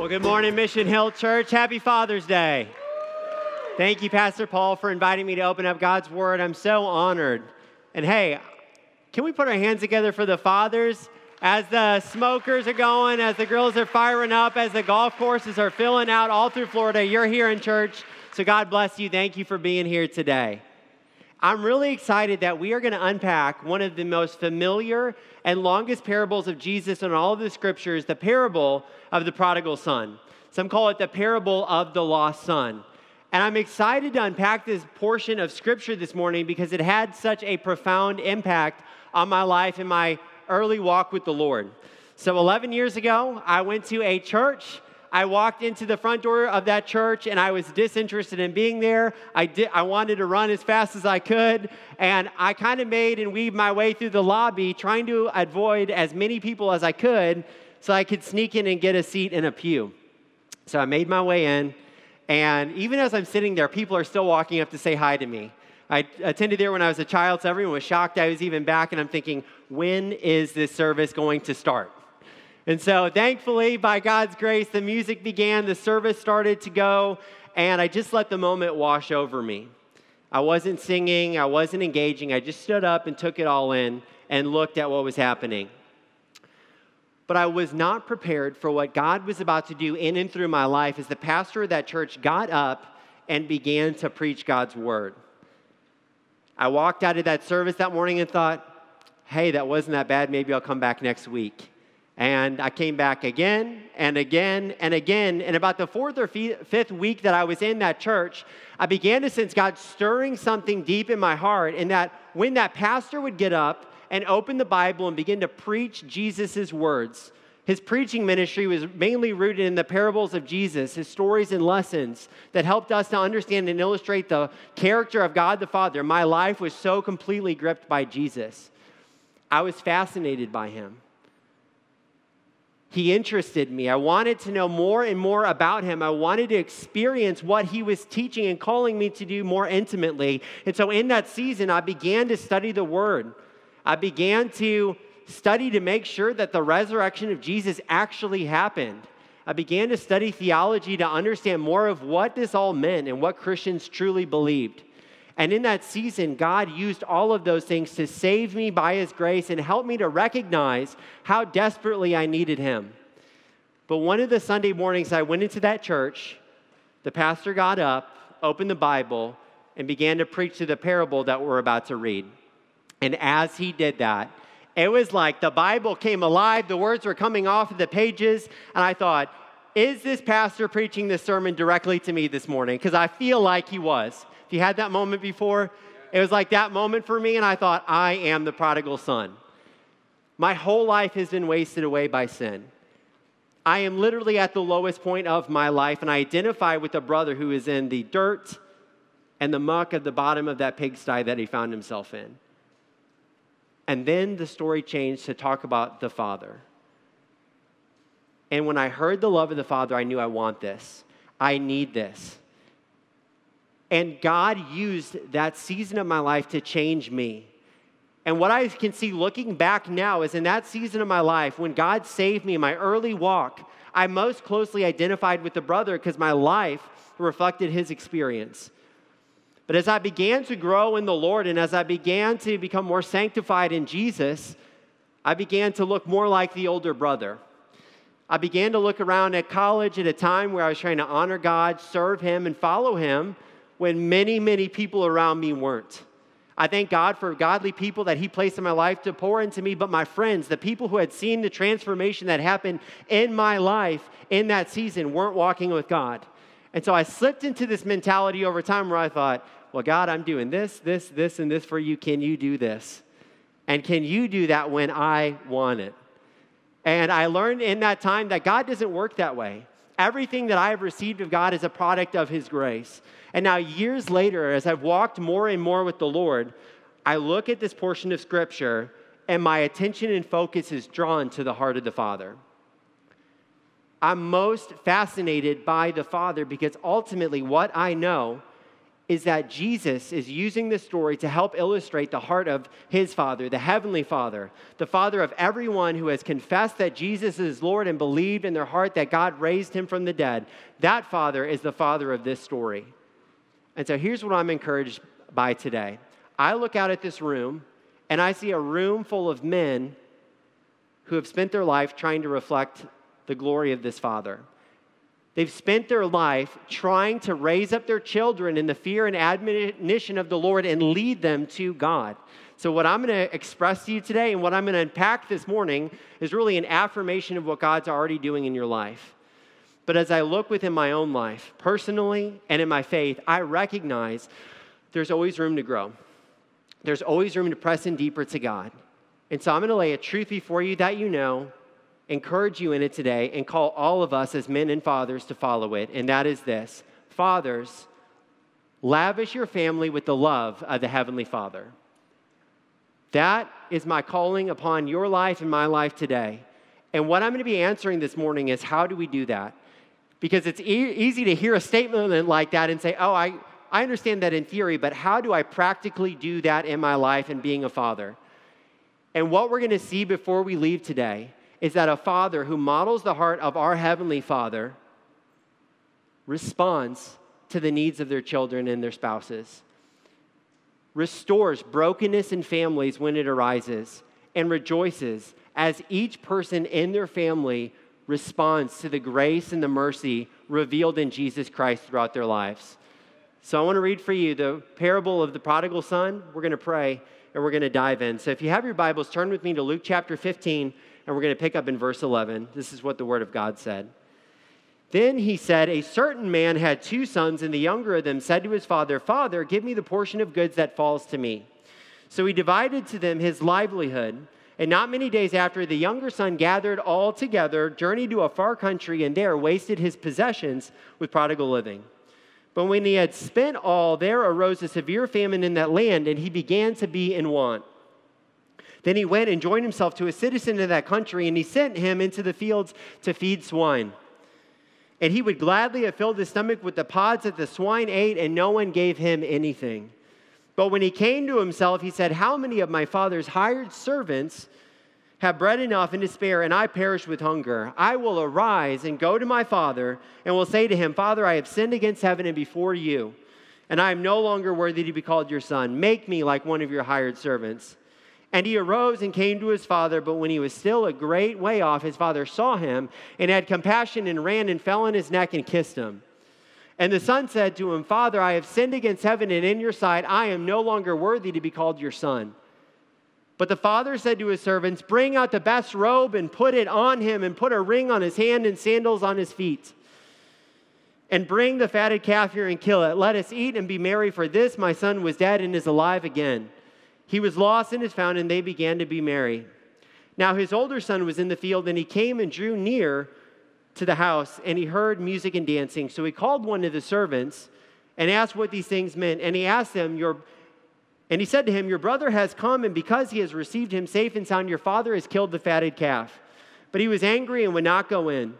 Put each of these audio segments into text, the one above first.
Well, good morning, Mission Hill Church. Happy Father's Day. Thank you, Pastor Paul, for inviting me to open up God's Word. I'm so honored. And hey, can we put our hands together for the fathers? As the smokers are going, as the girls are firing up, as the golf courses are filling out all through Florida, you're here in church. So God bless you. Thank you for being here today. I'm really excited that we are going to unpack one of the most familiar and longest parables of Jesus in all of the scriptures, the parable of the prodigal son. Some call it the parable of the lost son. And I'm excited to unpack this portion of scripture this morning because it had such a profound impact on my life and my early walk with the Lord. So, 11 years ago, I went to a church I walked into the front door of that church and I was disinterested in being there. I, did, I wanted to run as fast as I could. And I kind of made and weaved my way through the lobby, trying to avoid as many people as I could so I could sneak in and get a seat in a pew. So I made my way in. And even as I'm sitting there, people are still walking up to say hi to me. I attended there when I was a child, so everyone was shocked I was even back. And I'm thinking, when is this service going to start? And so, thankfully, by God's grace, the music began, the service started to go, and I just let the moment wash over me. I wasn't singing, I wasn't engaging, I just stood up and took it all in and looked at what was happening. But I was not prepared for what God was about to do in and through my life as the pastor of that church got up and began to preach God's word. I walked out of that service that morning and thought, hey, that wasn't that bad. Maybe I'll come back next week. And I came back again and again and again. And about the fourth or fifth week that I was in that church, I began to sense God stirring something deep in my heart. And that when that pastor would get up and open the Bible and begin to preach Jesus' words, his preaching ministry was mainly rooted in the parables of Jesus, his stories and lessons that helped us to understand and illustrate the character of God the Father. My life was so completely gripped by Jesus. I was fascinated by him he interested me. I wanted to know more and more about him. I wanted to experience what he was teaching and calling me to do more intimately. And so, in that season, I began to study the word. I began to study to make sure that the resurrection of Jesus actually happened. I began to study theology to understand more of what this all meant and what Christians truly believed. And in that season, God used all of those things to save me by His grace and help me to recognize how desperately I needed Him. But one of the Sunday mornings I went into that church, the pastor got up, opened the Bible, and began to preach to the parable that we're about to read. And as he did that, it was like the Bible came alive, the words were coming off of the pages, and I thought, is this pastor preaching this sermon directly to me this morning? Because I feel like he was. If you had that moment before, it was like that moment for me, and I thought, I am the prodigal son. My whole life has been wasted away by sin. I am literally at the lowest point of my life, and I identify with a brother who is in the dirt and the muck at the bottom of that pigsty that he found himself in. And then the story changed to talk about the Father. And when I heard the love of the Father, I knew I want this. I need this. And God used that season of my life to change me. And what I can see looking back now is in that season of my life, when God saved me in my early walk, I most closely identified with the brother because my life reflected his experience. But as I began to grow in the Lord and as I began to become more sanctified in Jesus, I began to look more like the older brother. I began to look around at college at a time where I was trying to honor God, serve Him, and follow Him when many, many people around me weren't. I thank God for godly people that He placed in my life to pour into me, but my friends, the people who had seen the transformation that happened in my life in that season, weren't walking with God. And so I slipped into this mentality over time where I thought, well, God, I'm doing this, this, this, and this for you. Can you do this? And can you do that when I want it? And I learned in that time that God doesn't work that way. Everything that I have received of God is a product of His grace. And now, years later, as I've walked more and more with the Lord, I look at this portion of Scripture and my attention and focus is drawn to the heart of the Father. I'm most fascinated by the Father because ultimately, what I know is that Jesus is using this story to help illustrate the heart of his Father, the Heavenly Father, the Father of everyone who has confessed that Jesus is Lord and believed in their heart that God raised him from the dead. That Father is the Father of this story. And so here's what I'm encouraged by today I look out at this room and I see a room full of men who have spent their life trying to reflect the glory of this Father. They've spent their life trying to raise up their children in the fear and admonition of the Lord and lead them to God. So, what I'm going to express to you today and what I'm going to unpack this morning is really an affirmation of what God's already doing in your life. But as I look within my own life, personally and in my faith, I recognize there's always room to grow. There's always room to press in deeper to God. And so I'm going to lay a truth before you that you know encourage you in it today and call all of us as men and fathers to follow it. And that is this Fathers, lavish your family with the love of the Heavenly Father. That is my calling upon your life and my life today. And what I'm going to be answering this morning is how do we do that? Because it's e- easy to hear a statement like that and say, oh, I, I understand that in theory, but how do I practically do that in my life and being a father? And what we're going to see before we leave today is that a father who models the heart of our Heavenly Father responds to the needs of their children and their spouses, restores brokenness in families when it arises, and rejoices as each person in their family responds to the grace and the mercy revealed in Jesus Christ throughout their lives. So I want to read for you the parable of the prodigal son. We're going to pray and we're going to dive in. So if you have your Bibles, turn with me to Luke chapter 15 and we're going to pick up in verse 11. This is what the Word of God said. Then he said, A certain man had two sons, and the younger of them said to his father, Father, give me the portion of goods that falls to me. So he divided to them his livelihood. And not many days after, the younger son gathered all together, journeyed to a far country, and there wasted his possessions with prodigal living. But when he had spent all, there arose a severe famine in that land, and he began to be in want. Then he went and joined himself to a citizen of that country, and he sent him into the fields to feed swine. And he would gladly have filled his stomach with the pods that the swine ate, and no one gave him anything. But when he came to himself, he said, How many of my father's hired servants have bread enough and to spare, and I perish with hunger? I will arise and go to my father, and will say to him, Father, I have sinned against heaven and before you, and I am no longer worthy to be called your son. Make me like one of your hired servants. And he arose and came to his father, but when he was still a great way off, his father saw him and had compassion and ran and fell on his neck and kissed him. And the son said to him, Father, I have sinned against heaven and in your sight. I am no longer worthy to be called your son. But the father said to his servants, Bring out the best robe and put it on him, and put a ring on his hand and sandals on his feet. And bring the fatted calf here and kill it. Let us eat and be merry, for this my son was dead and is alive again he was lost and is found, and they began to be merry. Now his older son was in the field, and he came and drew near to the house, and he heard music and dancing. So he called one of the servants and asked what these things meant. And he asked them, Your and he said to him, Your brother has come, and because he has received him safe and sound, your father has killed the fatted calf. But he was angry and would not go in.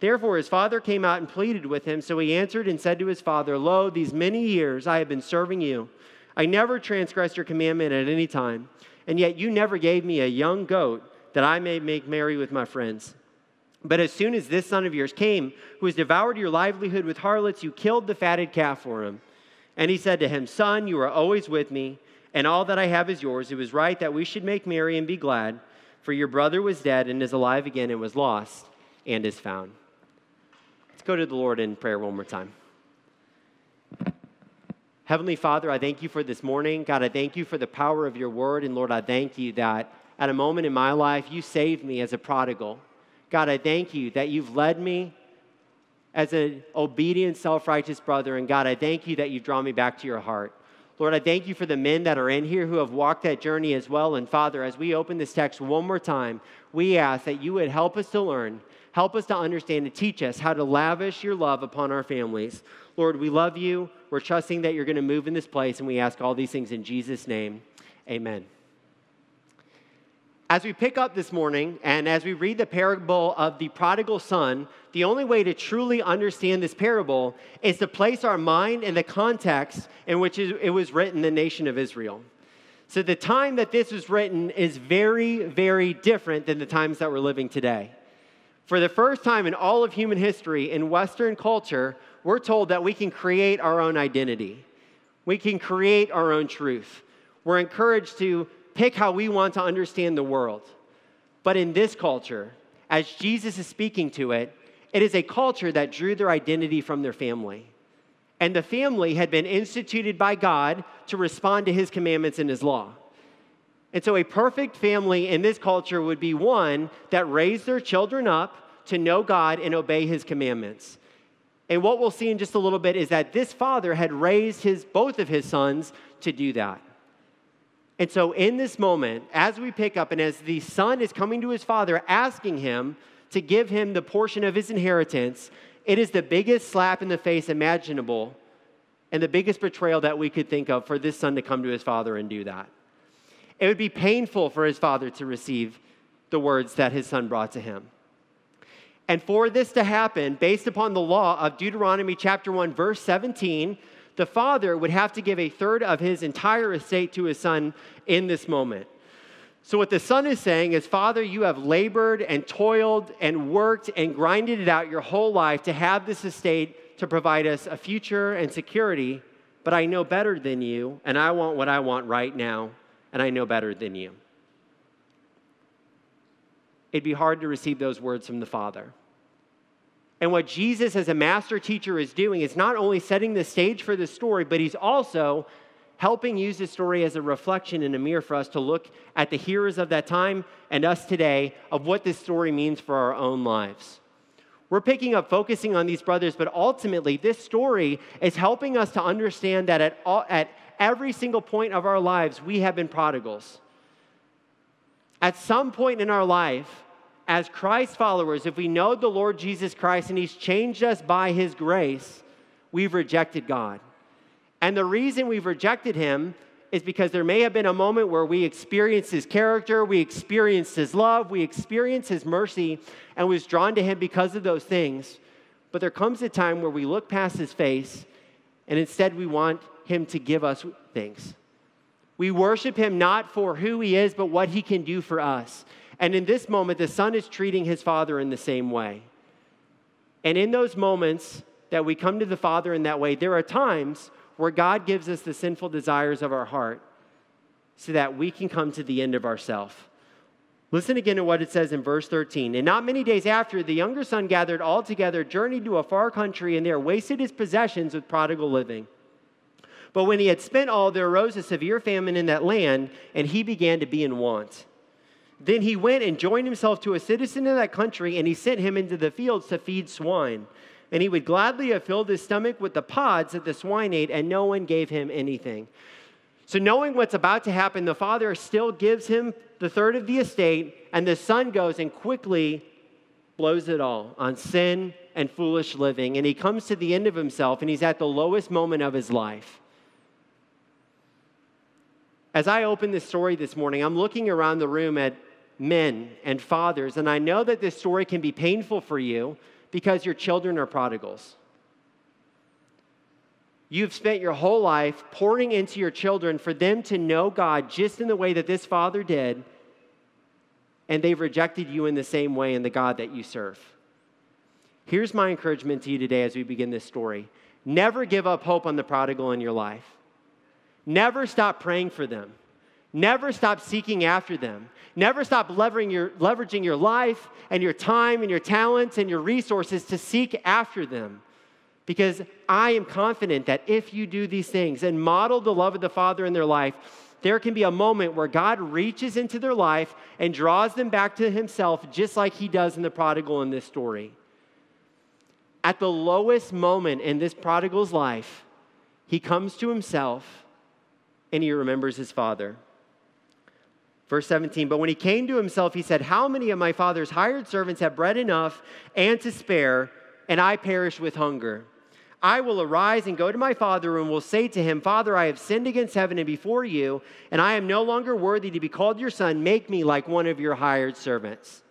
Therefore, his father came out and pleaded with him. So he answered and said to his father, Lo, these many years I have been serving you I never transgressed your commandment at any time, and yet you never gave me a young goat that I may make merry with my friends. But as soon as this son of yours came, who has devoured your livelihood with harlots, you killed the fatted calf for him. And he said to him, Son, you are always with me, and all that I have is yours. It was right that we should make merry and be glad, for your brother was dead and is alive again and was lost and is found. Let's go to the Lord in prayer one more time. Heavenly Father, I thank you for this morning. God, I thank you for the power of your word. And Lord, I thank you that at a moment in my life, you saved me as a prodigal. God, I thank you that you've led me as an obedient, self righteous brother. And God, I thank you that you've drawn me back to your heart. Lord, I thank you for the men that are in here who have walked that journey as well. And Father, as we open this text one more time, we ask that you would help us to learn, help us to understand, and teach us how to lavish your love upon our families. Lord, we love you. We're trusting that you're going to move in this place, and we ask all these things in Jesus' name. Amen. As we pick up this morning and as we read the parable of the prodigal son, the only way to truly understand this parable is to place our mind in the context in which it was written, the nation of Israel. So the time that this was written is very, very different than the times that we're living today. For the first time in all of human history, in Western culture, we're told that we can create our own identity. We can create our own truth. We're encouraged to pick how we want to understand the world. But in this culture, as Jesus is speaking to it, it is a culture that drew their identity from their family. And the family had been instituted by God to respond to his commandments and his law. And so, a perfect family in this culture would be one that raised their children up to know God and obey his commandments. And what we'll see in just a little bit is that this father had raised his, both of his sons to do that. And so, in this moment, as we pick up and as the son is coming to his father, asking him to give him the portion of his inheritance, it is the biggest slap in the face imaginable and the biggest betrayal that we could think of for this son to come to his father and do that. It would be painful for his father to receive the words that his son brought to him. And for this to happen, based upon the law of Deuteronomy chapter 1, verse 17, the father would have to give a third of his entire estate to his son in this moment. So, what the son is saying is, Father, you have labored and toiled and worked and grinded it out your whole life to have this estate to provide us a future and security, but I know better than you, and I want what I want right now, and I know better than you. It'd be hard to receive those words from the father. And what Jesus, as a master teacher, is doing is not only setting the stage for the story, but he's also helping use the story as a reflection and a mirror for us to look at the hearers of that time and us today of what this story means for our own lives. We're picking up focusing on these brothers, but ultimately, this story is helping us to understand that at, all, at every single point of our lives, we have been prodigals. At some point in our life, as Christ followers, if we know the Lord Jesus Christ and He's changed us by His grace, we've rejected God. And the reason we've rejected Him is because there may have been a moment where we experienced His character, we experienced His love, we experienced His mercy, and was drawn to Him because of those things. But there comes a time where we look past His face and instead we want Him to give us things. We worship Him not for who He is, but what He can do for us. And in this moment, the son is treating his father in the same way. And in those moments that we come to the Father in that way, there are times where God gives us the sinful desires of our heart so that we can come to the end of ourself. Listen again to what it says in verse 13. And not many days after, the younger son gathered all together, journeyed to a far country, and there wasted his possessions with prodigal living. But when he had spent all, there arose a severe famine in that land, and he began to be in want. Then he went and joined himself to a citizen of that country, and he sent him into the fields to feed swine. And he would gladly have filled his stomach with the pods that the swine ate, and no one gave him anything. So, knowing what's about to happen, the father still gives him the third of the estate, and the son goes and quickly blows it all on sin and foolish living. And he comes to the end of himself, and he's at the lowest moment of his life. As I open this story this morning, I'm looking around the room at men and fathers. And I know that this story can be painful for you because your children are prodigals. You've spent your whole life pouring into your children for them to know God just in the way that this father did, and they've rejected you in the same way in the God that you serve. Here's my encouragement to you today as we begin this story never give up hope on the prodigal in your life, never stop praying for them. Never stop seeking after them. Never stop leveraging your, leveraging your life and your time and your talents and your resources to seek after them. Because I am confident that if you do these things and model the love of the Father in their life, there can be a moment where God reaches into their life and draws them back to Himself, just like He does in the prodigal in this story. At the lowest moment in this prodigal's life, he comes to himself and he remembers his father. Verse 17, but when he came to himself, he said, How many of my father's hired servants have bread enough and to spare, and I perish with hunger? I will arise and go to my father and will say to him, Father, I have sinned against heaven and before you, and I am no longer worthy to be called your son. Make me like one of your hired servants.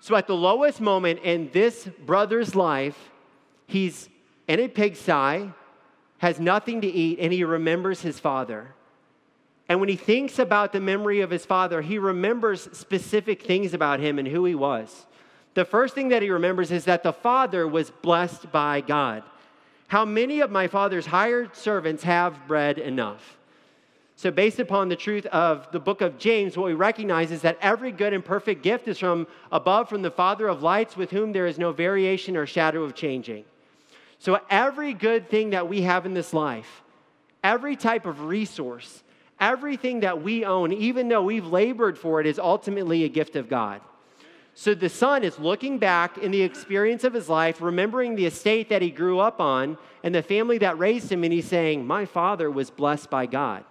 So, at the lowest moment in this brother's life, he's in a pigsty, has nothing to eat, and he remembers his father. And when he thinks about the memory of his father, he remembers specific things about him and who he was. The first thing that he remembers is that the father was blessed by God. How many of my father's hired servants have bread enough? So, based upon the truth of the book of James, what we recognize is that every good and perfect gift is from above, from the Father of lights, with whom there is no variation or shadow of changing. So, every good thing that we have in this life, every type of resource, everything that we own, even though we've labored for it, is ultimately a gift of God. So the son is looking back in the experience of his life, remembering the estate that he grew up on and the family that raised him, and he's saying, My father was blessed by God.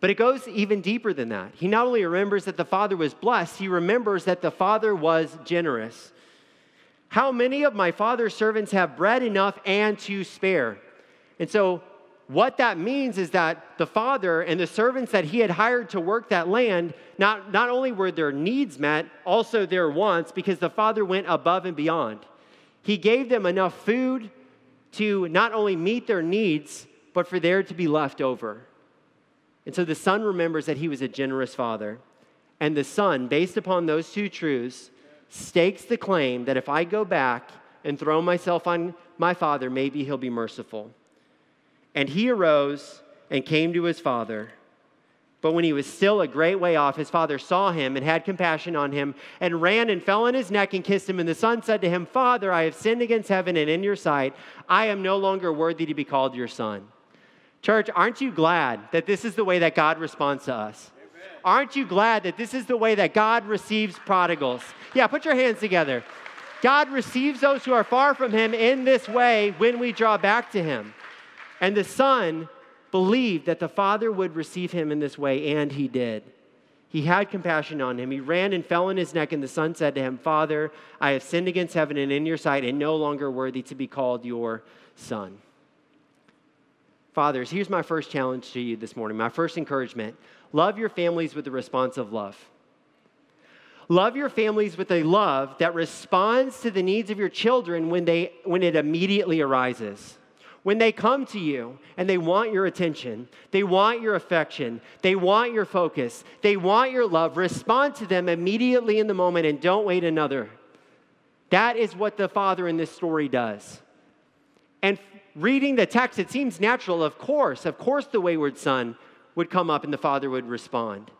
But it goes even deeper than that. He not only remembers that the father was blessed, he remembers that the father was generous. How many of my father's servants have bread enough and to spare? And so what that means is that the father and the servants that he had hired to work that land, not, not only were their needs met, also their wants, because the father went above and beyond. He gave them enough food to not only meet their needs, but for there to be left over. And so the son remembers that he was a generous father. And the son, based upon those two truths, stakes the claim that if I go back and throw myself on my father, maybe he'll be merciful. And he arose and came to his father. But when he was still a great way off, his father saw him and had compassion on him and ran and fell on his neck and kissed him. And the son said to him, Father, I have sinned against heaven and in your sight. I am no longer worthy to be called your son. Church, aren't you glad that this is the way that God responds to us? Amen. Aren't you glad that this is the way that God receives prodigals? Yeah, put your hands together. God receives those who are far from him in this way when we draw back to him. And the son believed that the father would receive him in this way, and he did. He had compassion on him. He ran and fell on his neck, and the son said to him, Father, I have sinned against heaven and in your sight, and no longer worthy to be called your son. Fathers, here's my first challenge to you this morning, my first encouragement. Love your families with a response of love. Love your families with a love that responds to the needs of your children when, they, when it immediately arises. When they come to you and they want your attention, they want your affection, they want your focus, they want your love, respond to them immediately in the moment and don't wait another. That is what the father in this story does. And reading the text, it seems natural, of course, of course, the wayward son would come up and the father would respond.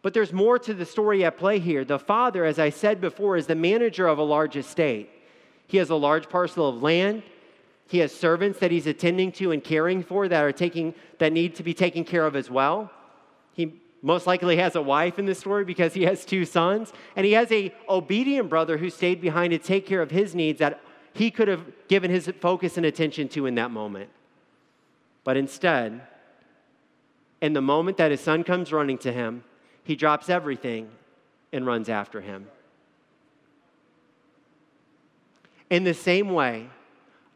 But there's more to the story at play here. The father, as I said before, is the manager of a large estate. He has a large parcel of land. He has servants that he's attending to and caring for that are taking that need to be taken care of as well. He most likely has a wife in this story because he has two sons, and he has a obedient brother who stayed behind to take care of his needs that he could have given his focus and attention to in that moment. But instead, in the moment that his son comes running to him, he drops everything and runs after him. In the same way,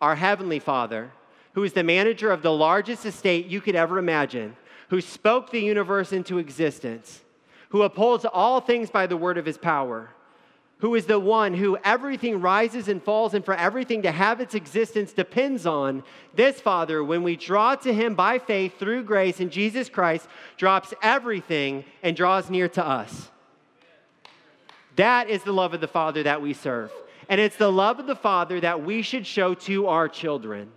our Heavenly Father, who is the manager of the largest estate you could ever imagine, who spoke the universe into existence, who upholds all things by the word of his power, who is the one who everything rises and falls, and for everything to have its existence depends on, this Father, when we draw to him by faith through grace in Jesus Christ, drops everything and draws near to us. That is the love of the Father that we serve. And it's the love of the Father that we should show to our children.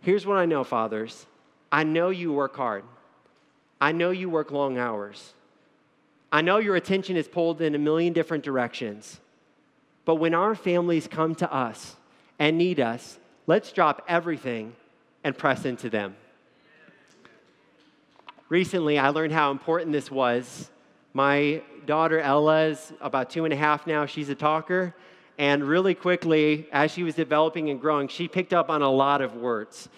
Here's what I know, fathers I know you work hard, I know you work long hours. I know your attention is pulled in a million different directions. But when our families come to us and need us, let's drop everything and press into them. Recently, I learned how important this was. My daughter Ella is about two and a half now. She's a talker. And really quickly, as she was developing and growing, she picked up on a lot of words.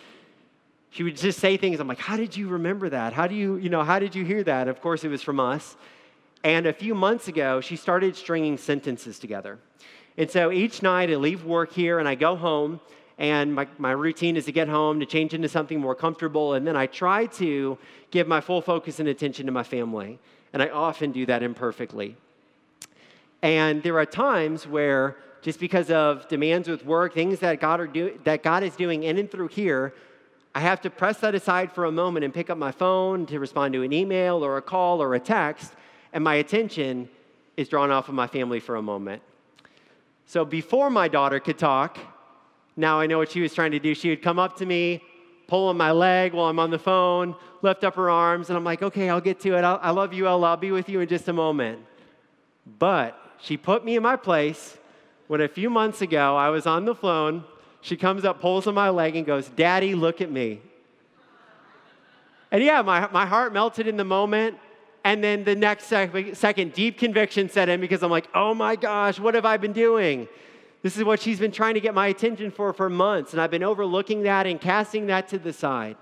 She would just say things. I'm like, how did you remember that? How do you, you know, how did you hear that? Of course, it was from us. And a few months ago, she started stringing sentences together. And so each night I leave work here and I go home, and my, my routine is to get home, to change into something more comfortable, and then I try to give my full focus and attention to my family. And I often do that imperfectly. And there are times where, just because of demands with work, things that God, are do, that God is doing in and through here, I have to press that aside for a moment and pick up my phone to respond to an email or a call or a text, and my attention is drawn off of my family for a moment. So before my daughter could talk, now I know what she was trying to do. She would come up to me, pull on my leg while I'm on the phone, lift up her arms, and I'm like, okay, I'll get to it. I'll, i love you, Ella. I'll be with you in just a moment. But she put me in my place when a few months ago I was on the phone. She comes up, pulls on my leg, and goes, Daddy, look at me. And yeah, my, my heart melted in the moment. And then the next sec- second, deep conviction set in because I'm like, oh my gosh, what have I been doing? This is what she's been trying to get my attention for for months, and I've been overlooking that and casting that to the side.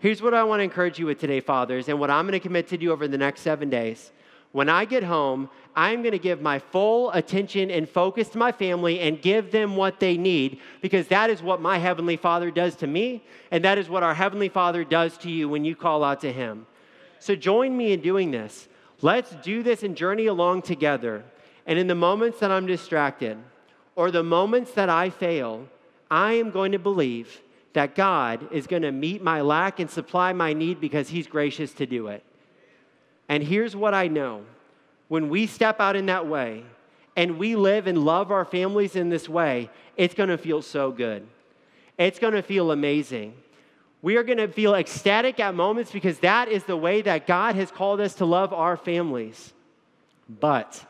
Here's what I want to encourage you with today, fathers, and what I'm going to commit to do over the next seven days. When I get home, I'm going to give my full attention and focus to my family and give them what they need because that is what my Heavenly Father does to me, and that is what our Heavenly Father does to you when you call out to Him. So join me in doing this. Let's do this and journey along together. And in the moments that I'm distracted or the moments that I fail, I am going to believe that God is going to meet my lack and supply my need because He's gracious to do it. And here's what I know when we step out in that way and we live and love our families in this way, it's going to feel so good. It's going to feel amazing. We are going to feel ecstatic at moments because that is the way that God has called us to love our families. But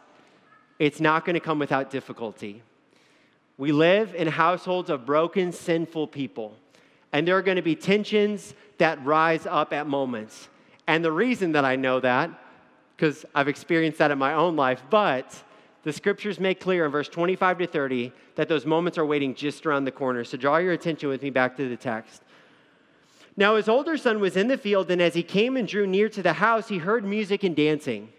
it's not going to come without difficulty. We live in households of broken, sinful people, and there are going to be tensions that rise up at moments. And the reason that I know that, because I've experienced that in my own life, but the scriptures make clear in verse 25 to 30 that those moments are waiting just around the corner. So draw your attention with me back to the text. Now, his older son was in the field, and as he came and drew near to the house, he heard music and dancing.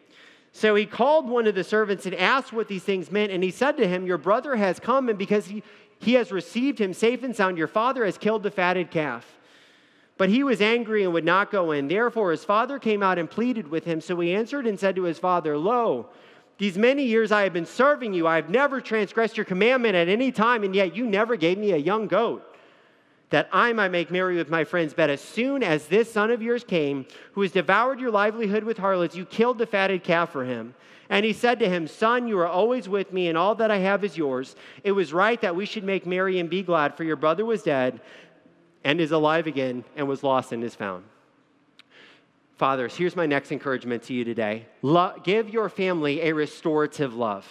So he called one of the servants and asked what these things meant. And he said to him, Your brother has come, and because he, he has received him safe and sound, your father has killed the fatted calf. But he was angry and would not go in. Therefore, his father came out and pleaded with him. So he answered and said to his father, Lo, these many years I have been serving you. I have never transgressed your commandment at any time, and yet you never gave me a young goat that I might make merry with my friends. But as soon as this son of yours came, who has devoured your livelihood with harlots, you killed the fatted calf for him. And he said to him, Son, you are always with me, and all that I have is yours. It was right that we should make merry and be glad, for your brother was dead and is alive again, and was lost and is found. Fathers, here's my next encouragement to you today Lo- give your family a restorative love.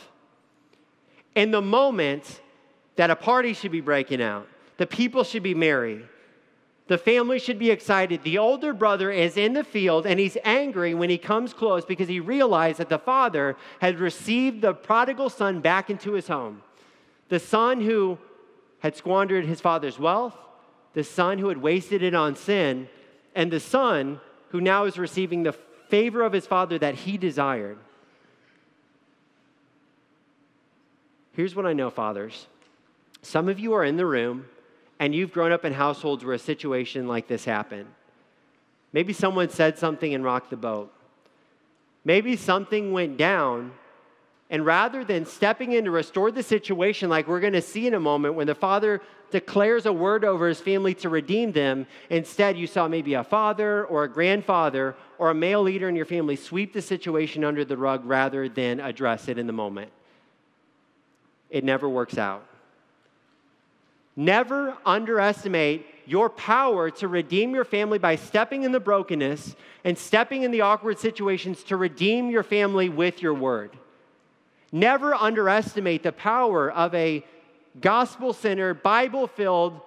In the moment that a party should be breaking out, the people should be merry. The family should be excited. The older brother is in the field and he's angry when he comes close because he realized that the father had received the prodigal son back into his home. The son who had squandered his father's wealth, the son who had wasted it on sin, and the son who now is receiving the favor of his father that he desired. Here's what I know, fathers. Some of you are in the room and you've grown up in households where a situation like this happened. Maybe someone said something and rocked the boat. Maybe something went down, and rather than stepping in to restore the situation, like we're going to see in a moment, when the father declares a word over his family to redeem them, instead you saw maybe a father or a grandfather or a male leader in your family sweep the situation under the rug rather than address it in the moment. It never works out. Never underestimate your power to redeem your family by stepping in the brokenness and stepping in the awkward situations to redeem your family with your word. Never underestimate the power of a gospel centered, Bible filled,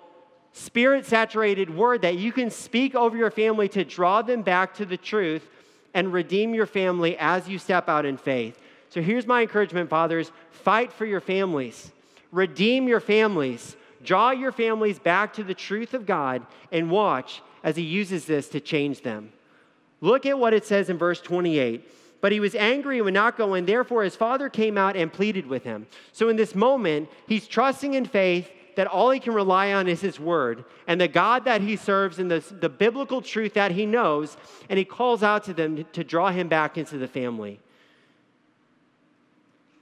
spirit saturated word that you can speak over your family to draw them back to the truth and redeem your family as you step out in faith. So here's my encouragement, fathers fight for your families, redeem your families Draw your families back to the truth of God and watch as He uses this to change them. Look at what it says in verse 28. But he was angry and would not go in. Therefore, his father came out and pleaded with him. So, in this moment, he's trusting in faith that all he can rely on is his word and the God that he serves and the, the biblical truth that he knows. And he calls out to them to draw him back into the family.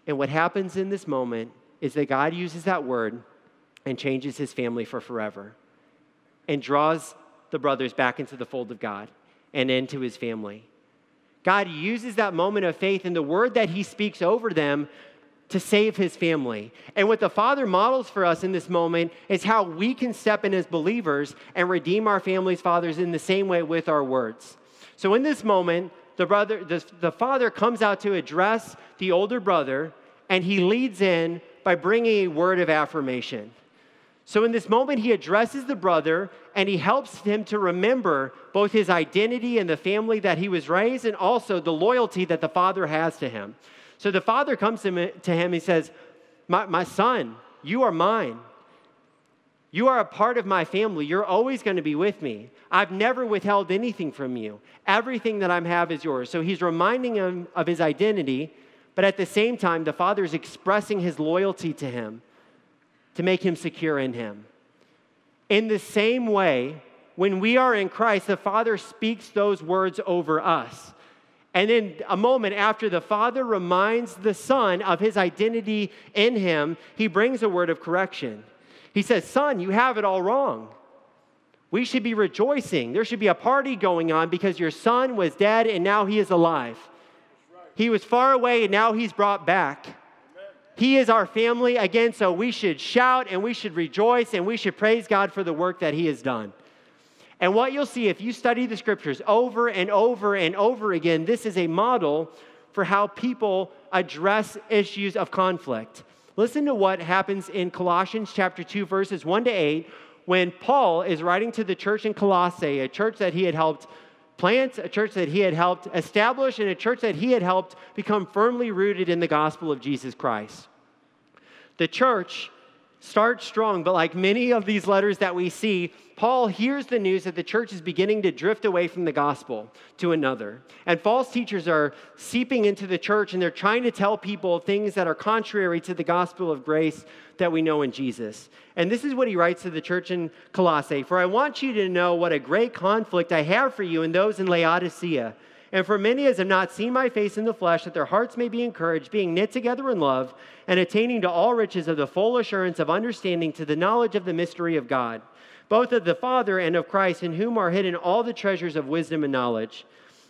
And what happens in this moment is that God uses that word and changes his family for forever and draws the brothers back into the fold of God and into his family. God uses that moment of faith and the word that he speaks over them to save his family. And what the Father models for us in this moment is how we can step in as believers and redeem our families, fathers, in the same way with our words. So in this moment, the brother, the, the father comes out to address the older brother, and he leads in by bringing a word of affirmation. So, in this moment, he addresses the brother and he helps him to remember both his identity and the family that he was raised, and also the loyalty that the father has to him. So, the father comes to him, he says, my, my son, you are mine. You are a part of my family. You're always going to be with me. I've never withheld anything from you. Everything that I have is yours. So he's reminding him of his identity, but at the same time, the father is expressing his loyalty to him to make him secure in him. In the same way, when we are in Christ, the Father speaks those words over us. And then a moment after the Father reminds the Son of his identity in him, he brings a word of correction. He says, Son, you have it all wrong. We should be rejoicing. There should be a party going on because your son was dead and now he is alive. He was far away and now he's brought back. He is our family again, so we should shout and we should rejoice and we should praise God for the work that He has done. And what you'll see if you study the scriptures over and over and over again, this is a model for how people address issues of conflict. Listen to what happens in Colossians chapter 2 verses 1 to 8 when Paul is writing to the church in Colossae, a church that he had helped plant, a church that he had helped establish, and a church that he had helped become firmly rooted in the gospel of Jesus Christ. The church starts strong, but like many of these letters that we see, Paul hears the news that the church is beginning to drift away from the gospel to another. And false teachers are seeping into the church and they're trying to tell people things that are contrary to the gospel of grace that we know in Jesus. And this is what he writes to the church in Colossae For I want you to know what a great conflict I have for you and those in Laodicea and for many as have not seen my face in the flesh, that their hearts may be encouraged, being knit together in love, and attaining to all riches of the full assurance of understanding to the knowledge of the mystery of God, both of the Father and of Christ, in whom are hidden all the treasures of wisdom and knowledge.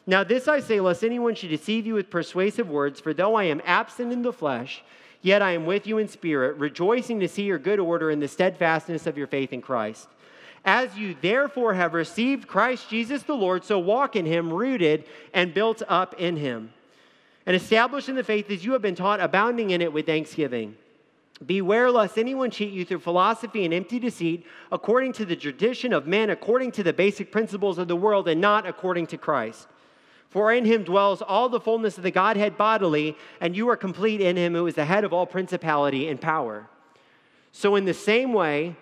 Now, this I say, lest anyone should deceive you with persuasive words, for though I am absent in the flesh, yet I am with you in spirit, rejoicing to see your good order and the steadfastness of your faith in Christ. As you therefore have received Christ Jesus the Lord, so walk in him, rooted and built up in him, and established in the faith as you have been taught, abounding in it with thanksgiving. Beware lest anyone cheat you through philosophy and empty deceit, according to the tradition of men, according to the basic principles of the world, and not according to Christ. For in him dwells all the fullness of the Godhead bodily, and you are complete in him who is the head of all principality and power. So, in the same way,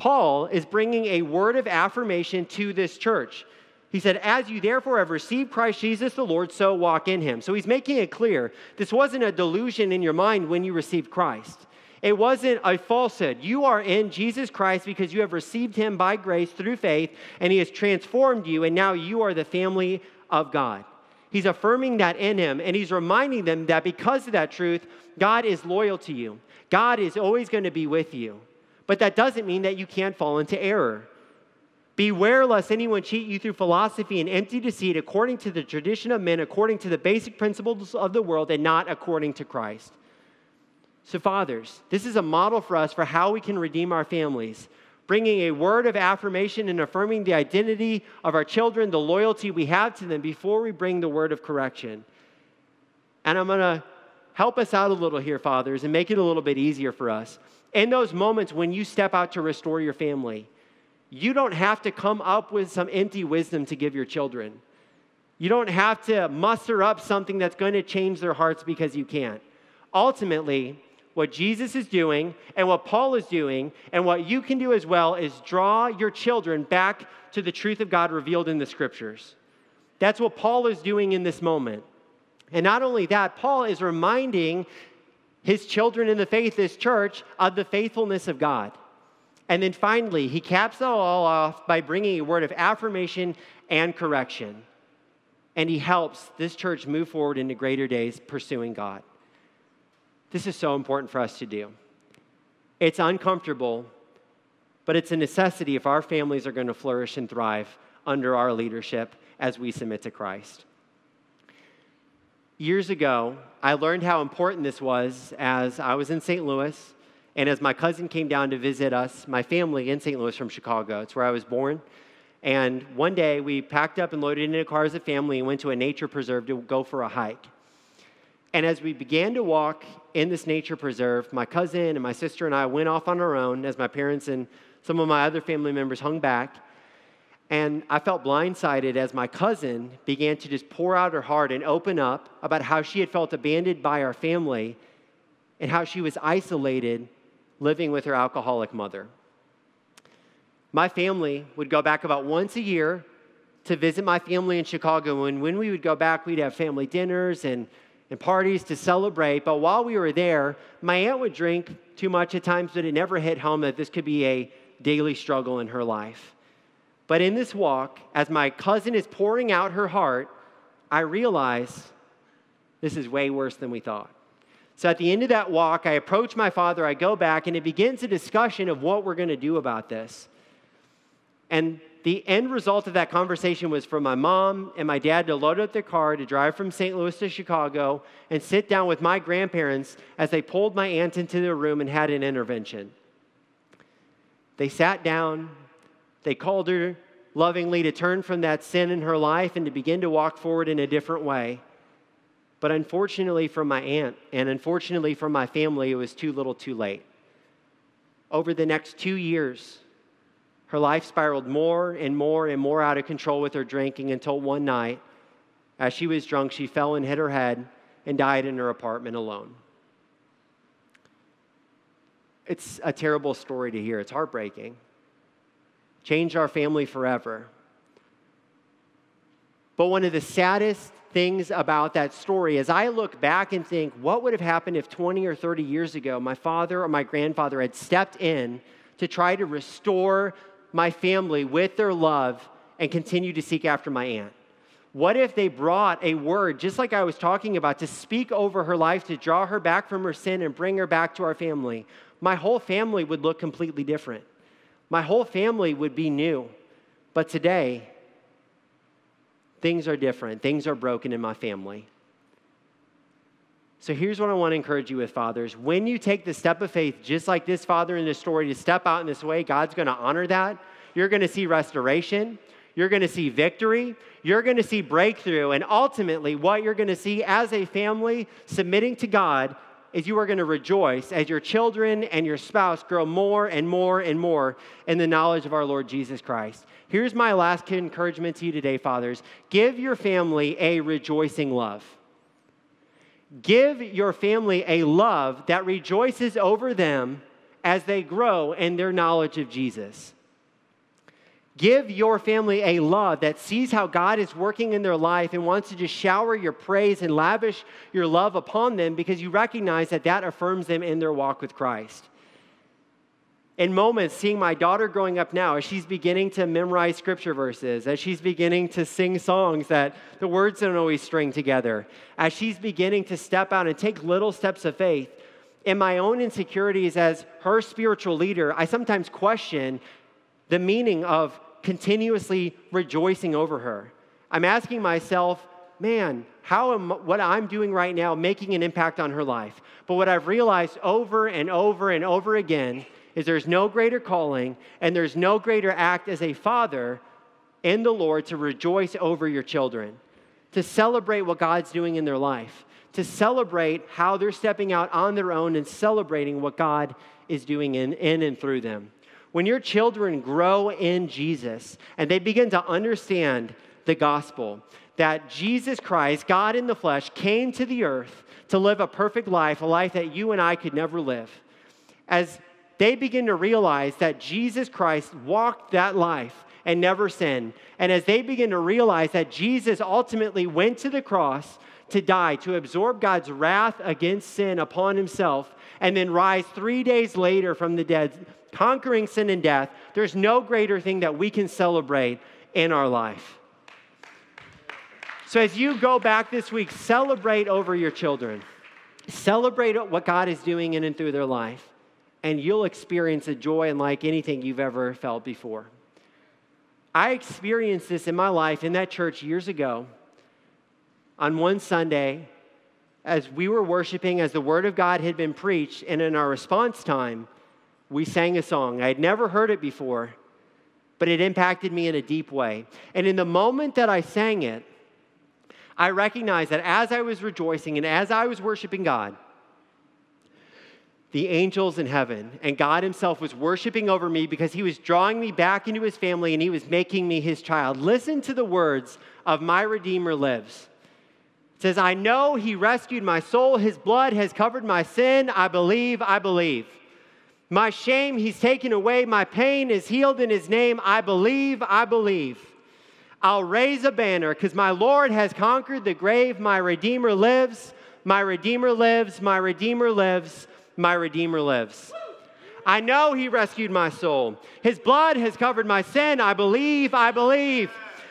Paul is bringing a word of affirmation to this church. He said, As you therefore have received Christ Jesus the Lord, so walk in him. So he's making it clear this wasn't a delusion in your mind when you received Christ. It wasn't a falsehood. You are in Jesus Christ because you have received him by grace through faith, and he has transformed you, and now you are the family of God. He's affirming that in him, and he's reminding them that because of that truth, God is loyal to you. God is always going to be with you. But that doesn't mean that you can't fall into error. Beware lest anyone cheat you through philosophy and empty deceit according to the tradition of men, according to the basic principles of the world, and not according to Christ. So, fathers, this is a model for us for how we can redeem our families, bringing a word of affirmation and affirming the identity of our children, the loyalty we have to them before we bring the word of correction. And I'm going to help us out a little here, fathers, and make it a little bit easier for us in those moments when you step out to restore your family, you don't have to come up with some empty wisdom to give your children. You don't have to muster up something that's going to change their hearts because you can't. Ultimately, what Jesus is doing and what Paul is doing and what you can do as well is draw your children back to the truth of God revealed in the scriptures. That's what Paul is doing in this moment. And not only that, Paul is reminding his children in the faith, this church, of the faithfulness of God. And then finally, he caps it all off by bringing a word of affirmation and correction. And he helps this church move forward into greater days pursuing God. This is so important for us to do. It's uncomfortable, but it's a necessity if our families are going to flourish and thrive under our leadership as we submit to Christ. Years ago, I learned how important this was as I was in St. Louis and as my cousin came down to visit us, my family in St. Louis from Chicago. It's where I was born. And one day we packed up and loaded into a car as a family and went to a nature preserve to go for a hike. And as we began to walk in this nature preserve, my cousin and my sister and I went off on our own as my parents and some of my other family members hung back. And I felt blindsided as my cousin began to just pour out her heart and open up about how she had felt abandoned by our family and how she was isolated living with her alcoholic mother. My family would go back about once a year to visit my family in Chicago. And when we would go back, we'd have family dinners and and parties to celebrate. But while we were there, my aunt would drink too much at times, but it never hit home that this could be a daily struggle in her life. But in this walk, as my cousin is pouring out her heart, I realize this is way worse than we thought. So at the end of that walk, I approach my father, I go back, and it begins a discussion of what we're going to do about this. And the end result of that conversation was for my mom and my dad to load up their car to drive from St. Louis to Chicago and sit down with my grandparents as they pulled my aunt into their room and had an intervention. They sat down, they called her lovingly to turn from that sin in her life and to begin to walk forward in a different way. But unfortunately for my aunt and unfortunately for my family, it was too little too late. Over the next two years, her life spiraled more and more and more out of control with her drinking until one night, as she was drunk, she fell and hit her head and died in her apartment alone. It's a terrible story to hear. It's heartbreaking. Changed our family forever. But one of the saddest things about that story is I look back and think, what would have happened if 20 or 30 years ago my father or my grandfather had stepped in to try to restore my family with their love and continue to seek after my aunt? What if they brought a word, just like I was talking about, to speak over her life, to draw her back from her sin and bring her back to our family? My whole family would look completely different. My whole family would be new. But today, things are different. Things are broken in my family. So here's what I want to encourage you with, fathers. When you take the step of faith, just like this father in this story, to step out in this way, God's going to honor that. You're going to see restoration. You're going to see victory. You're going to see breakthrough. And ultimately, what you're going to see as a family submitting to God is you are going to rejoice as your children and your spouse grow more and more and more in the knowledge of our Lord Jesus Christ. Here's my last encouragement to you today, fathers give your family a rejoicing love. Give your family a love that rejoices over them as they grow in their knowledge of Jesus. Give your family a love that sees how God is working in their life and wants to just shower your praise and lavish your love upon them because you recognize that that affirms them in their walk with Christ in moments seeing my daughter growing up now as she's beginning to memorize scripture verses, as she's beginning to sing songs that the words don't always string together, as she's beginning to step out and take little steps of faith. In my own insecurities as her spiritual leader, I sometimes question the meaning of continuously rejoicing over her. I'm asking myself, man, how am what I'm doing right now making an impact on her life? But what I've realized over and over and over again is there's no greater calling and there's no greater act as a father in the Lord to rejoice over your children, to celebrate what God's doing in their life, to celebrate how they're stepping out on their own and celebrating what God is doing in, in and through them. When your children grow in Jesus and they begin to understand the gospel, that Jesus Christ, God in the flesh, came to the earth to live a perfect life, a life that you and I could never live. As they begin to realize that Jesus Christ walked that life and never sinned. And as they begin to realize that Jesus ultimately went to the cross to die, to absorb God's wrath against sin upon himself, and then rise three days later from the dead, conquering sin and death, there's no greater thing that we can celebrate in our life. So, as you go back this week, celebrate over your children. Celebrate what God is doing in and through their life, and you'll experience a joy unlike anything you've ever felt before. I experienced this in my life in that church years ago on one Sunday as we were worshiping, as the Word of God had been preached, and in our response time, we sang a song. I had never heard it before, but it impacted me in a deep way. And in the moment that I sang it, I recognized that as I was rejoicing and as I was worshiping God, the angels in heaven and God Himself was worshiping over me because He was drawing me back into His family and He was making me His child. Listen to the words of My Redeemer Lives. It says, I know He rescued my soul, His blood has covered my sin. I believe, I believe. My shame He's taken away, my pain is healed in His name. I believe, I believe. I'll raise a banner because my Lord has conquered the grave. My Redeemer lives, my Redeemer lives, my Redeemer lives my Redeemer lives. I know He rescued my soul. His blood has covered my sin. I believe, I believe.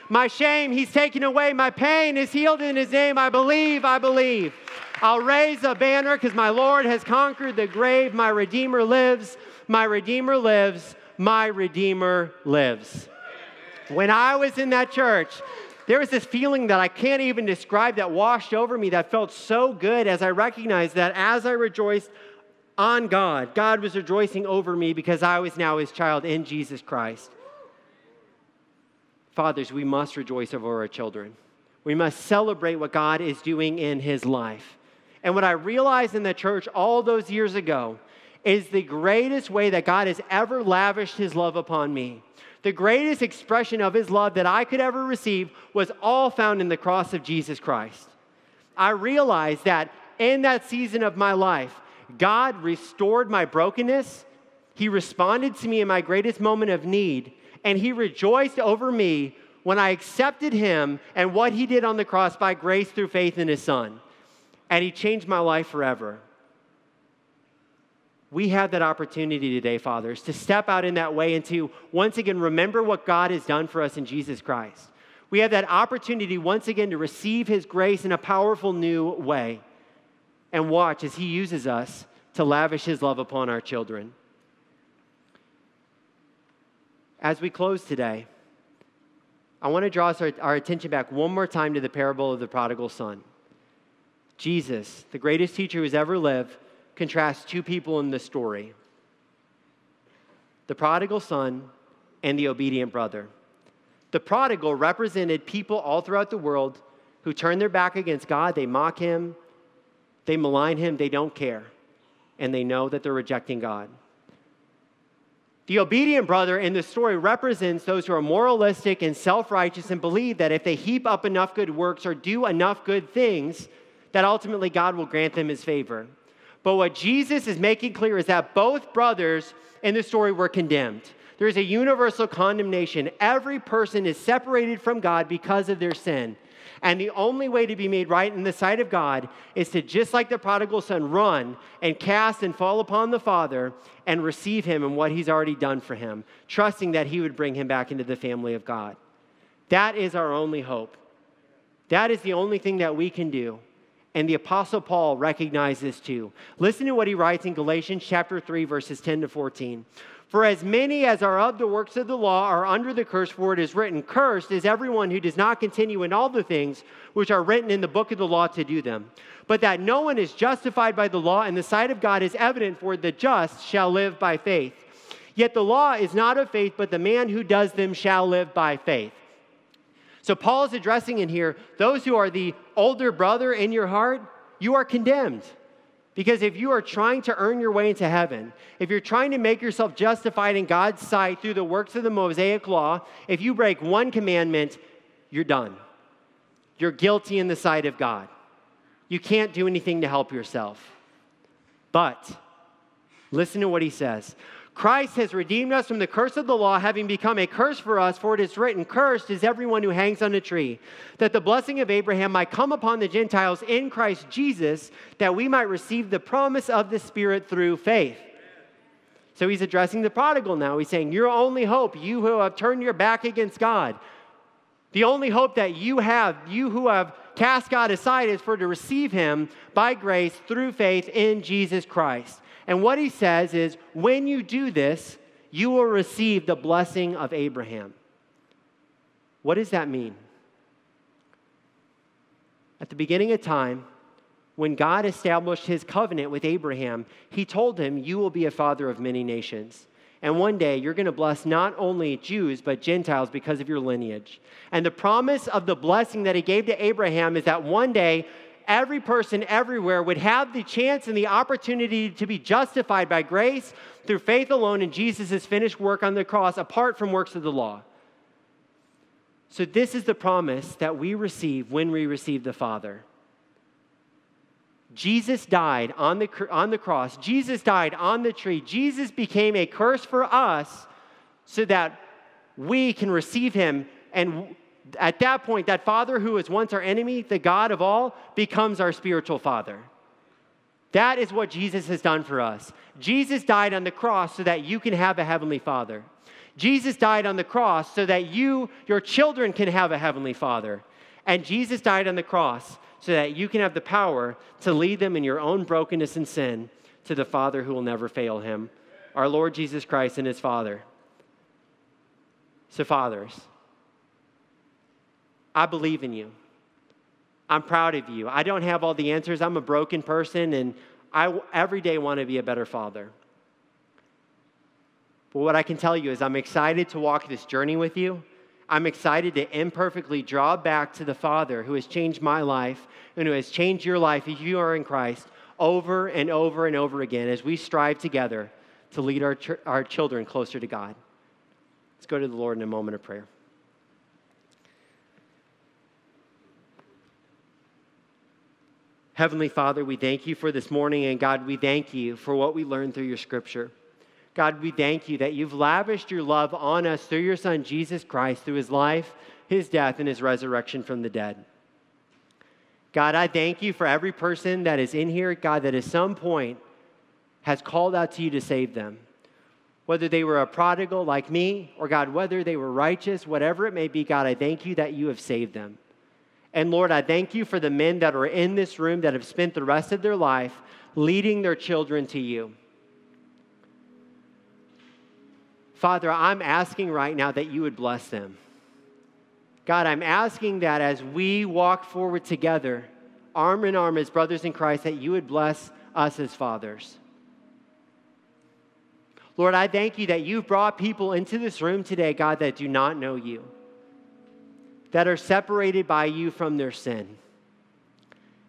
My shame, He's taken away. My pain is healed in His name. I believe, I believe. I'll raise a banner because my Lord has conquered the grave. My Redeemer lives. My Redeemer lives. My Redeemer lives. When I was in that church, there was this feeling that I can't even describe that washed over me that felt so good as I recognized that as I rejoiced on God. God was rejoicing over me because I was now his child in Jesus Christ. Fathers, we must rejoice over our children. We must celebrate what God is doing in his life. And what I realized in the church all those years ago is the greatest way that God has ever lavished his love upon me. The greatest expression of his love that I could ever receive was all found in the cross of Jesus Christ. I realized that in that season of my life, God restored my brokenness. He responded to me in my greatest moment of need, and He rejoiced over me when I accepted Him and what He did on the cross by grace through faith in His Son. And He changed my life forever. We have that opportunity today, fathers, to step out in that way and to once again remember what God has done for us in Jesus Christ. We have that opportunity once again to receive His grace in a powerful new way and watch as He uses us to lavish His love upon our children. As we close today, I want to draw our, attention back one more time to the parable of the prodigal son. Jesus, the greatest teacher who's ever lived, contrasts two people in the story the prodigal son and the obedient brother. The prodigal represented people all throughout the world who turn their back against God, they mock him, they malign him, they don't care, and they know that they're rejecting God. The obedient brother in the story represents those who are moralistic and self righteous and believe that if they heap up enough good works or do enough good things, that ultimately God will grant them his favor. But what Jesus is making clear is that both brothers in the story were condemned. There's a universal condemnation. Every person is separated from God because of their sin. And the only way to be made right in the sight of God is to, just like the prodigal son, run and cast and fall upon the Father and receive him and what he's already done for him, trusting that he would bring him back into the family of God. That is our only hope. That is the only thing that we can do. And the Apostle Paul recognized this too. Listen to what he writes in Galatians chapter 3, verses 10 to 14. For as many as are of the works of the law are under the curse, for it is written, Cursed is everyone who does not continue in all the things which are written in the book of the law to do them. But that no one is justified by the law in the sight of God is evident, for the just shall live by faith. Yet the law is not of faith, but the man who does them shall live by faith. So Paul is addressing in here those who are the older brother in your heart, you are condemned. Because if you are trying to earn your way into heaven, if you're trying to make yourself justified in God's sight through the works of the Mosaic law, if you break one commandment, you're done. You're guilty in the sight of God. You can't do anything to help yourself. But listen to what he says Christ has redeemed us from the curse of the law, having become a curse for us, for it is written, Cursed is everyone who hangs on a tree, that the blessing of Abraham might come upon the Gentiles in Christ Jesus, that we might receive the promise of the Spirit through faith. So he's addressing the prodigal now. He's saying, Your only hope, you who have turned your back against God, the only hope that you have, you who have cast God aside, is for to receive him by grace through faith in Jesus Christ. And what he says is, when you do this, you will receive the blessing of Abraham. What does that mean? At the beginning of time, when God established his covenant with Abraham, he told him, You will be a father of many nations. And one day you're going to bless not only Jews, but Gentiles because of your lineage. And the promise of the blessing that he gave to Abraham is that one day every person everywhere would have the chance and the opportunity to be justified by grace through faith alone in Jesus' finished work on the cross, apart from works of the law. So, this is the promise that we receive when we receive the Father. Jesus died on the, on the cross. Jesus died on the tree. Jesus became a curse for us so that we can receive him and at that point, that father who was once our enemy, the God of all, becomes our spiritual father. That is what Jesus has done for us. Jesus died on the cross so that you can have a heavenly father. Jesus died on the cross so that you, your children, can have a heavenly father. And Jesus died on the cross so that you can have the power to lead them in your own brokenness and sin to the Father who will never fail him, our Lord Jesus Christ and his Father. So, fathers, I believe in you. I'm proud of you. I don't have all the answers. I'm a broken person, and I every day want to be a better father. But what I can tell you is, I'm excited to walk this journey with you. I'm excited to imperfectly draw back to the Father who has changed my life and who has changed your life if you are in Christ over and over and over again as we strive together to lead our, ch- our children closer to God. Let's go to the Lord in a moment of prayer. Heavenly Father, we thank you for this morning, and God, we thank you for what we learned through your scripture. God, we thank you that you've lavished your love on us through your Son, Jesus Christ, through his life, his death, and his resurrection from the dead. God, I thank you for every person that is in here, God, that at some point has called out to you to save them. Whether they were a prodigal like me, or God, whether they were righteous, whatever it may be, God, I thank you that you have saved them. And Lord, I thank you for the men that are in this room that have spent the rest of their life leading their children to you. Father, I'm asking right now that you would bless them. God, I'm asking that as we walk forward together, arm in arm as brothers in Christ, that you would bless us as fathers. Lord, I thank you that you've brought people into this room today, God, that do not know you that are separated by you from their sin.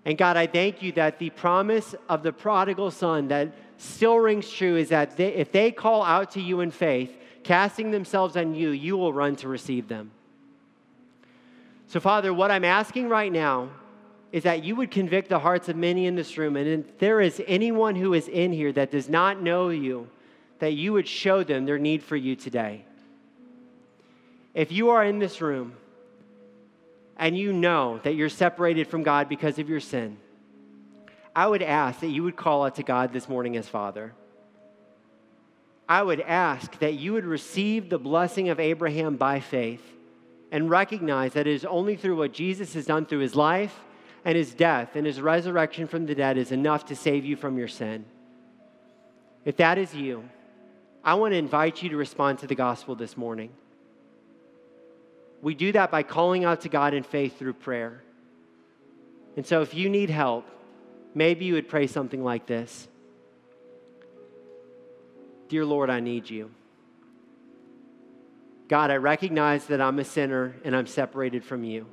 And God, I thank you that the promise of the prodigal son that still rings true is that they, if they call out to you in faith, casting themselves on you, you will run to receive them. So, Father, what I'm asking right now is that you would convict the hearts of many in this room. And if there is anyone who is in here that does not know you, that you would show them their need for you today. If you are in this room and you know that you're separated from God because of your sin, I would ask that you would call out to God this morning as Father. I would ask that you would receive the blessing of Abraham by faith and recognize that it is only through what Jesus has done through his life and his death and his resurrection from the dead is enough to save you from your sin. If that is you, I want to invite you to respond to the gospel this morning. We do that by calling out to God in faith through prayer. And so if you need help, maybe you would pray something like this Dear Lord, I need you. God, I recognize that I'm a sinner and I'm separated from you.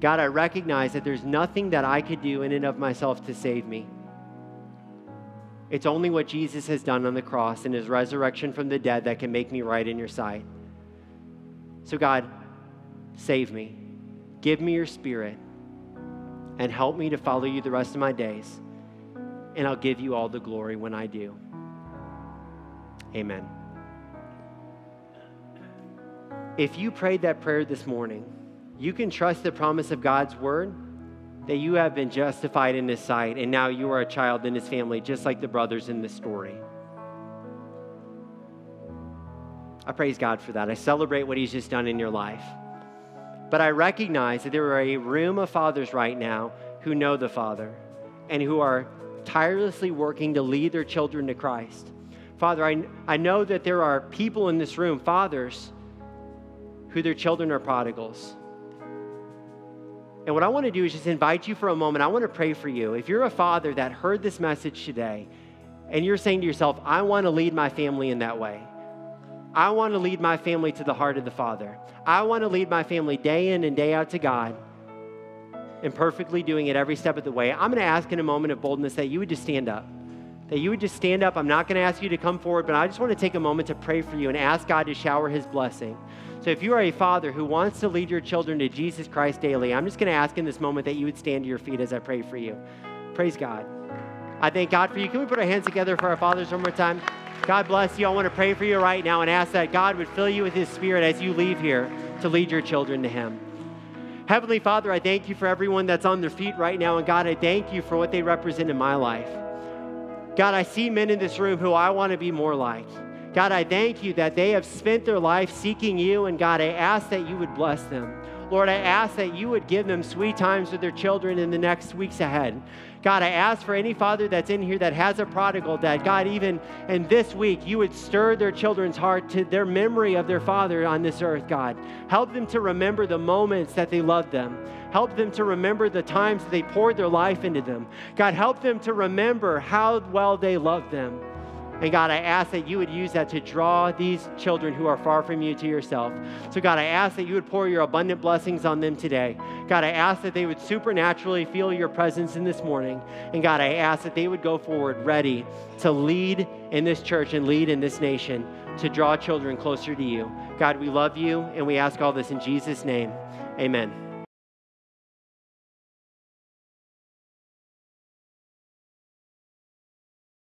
God, I recognize that there's nothing that I could do in and of myself to save me. It's only what Jesus has done on the cross and his resurrection from the dead that can make me right in your sight. So, God, save me. Give me your spirit and help me to follow you the rest of my days. And I'll give you all the glory when I do. Amen. If you prayed that prayer this morning, you can trust the promise of God's word that you have been justified in his sight and now you are a child in his family, just like the brothers in the story. I praise God for that. I celebrate what he's just done in your life. But I recognize that there are a room of fathers right now who know the Father and who are tirelessly working to lead their children to Christ. Father, I, I know that there are people in this room, fathers, who their children are prodigals. And what I want to do is just invite you for a moment. I want to pray for you. If you're a father that heard this message today and you're saying to yourself, I want to lead my family in that way, I want to lead my family to the heart of the Father, I want to lead my family day in and day out to God and perfectly doing it every step of the way, I'm going to ask in a moment of boldness that you would just stand up. That you would just stand up. I'm not going to ask you to come forward, but I just want to take a moment to pray for you and ask God to shower his blessing. So if you are a father who wants to lead your children to Jesus Christ daily, I'm just going to ask in this moment that you would stand to your feet as I pray for you. Praise God. I thank God for you. Can we put our hands together for our fathers one more time? God bless you. I want to pray for you right now and ask that God would fill you with his spirit as you leave here to lead your children to him. Heavenly Father, I thank you for everyone that's on their feet right now. And God, I thank you for what they represent in my life. God, I see men in this room who I want to be more like. God, I thank you that they have spent their life seeking you, and God, I ask that you would bless them. Lord, I ask that you would give them sweet times with their children in the next weeks ahead. God, I ask for any father that's in here that has a prodigal, that God, even in this week, you would stir their children's heart to their memory of their father on this earth, God. Help them to remember the moments that they loved them. Help them to remember the times that they poured their life into them. God, help them to remember how well they loved them. And God, I ask that you would use that to draw these children who are far from you to yourself. So, God, I ask that you would pour your abundant blessings on them today. God, I ask that they would supernaturally feel your presence in this morning. And God, I ask that they would go forward ready to lead in this church and lead in this nation to draw children closer to you. God, we love you and we ask all this in Jesus' name. Amen.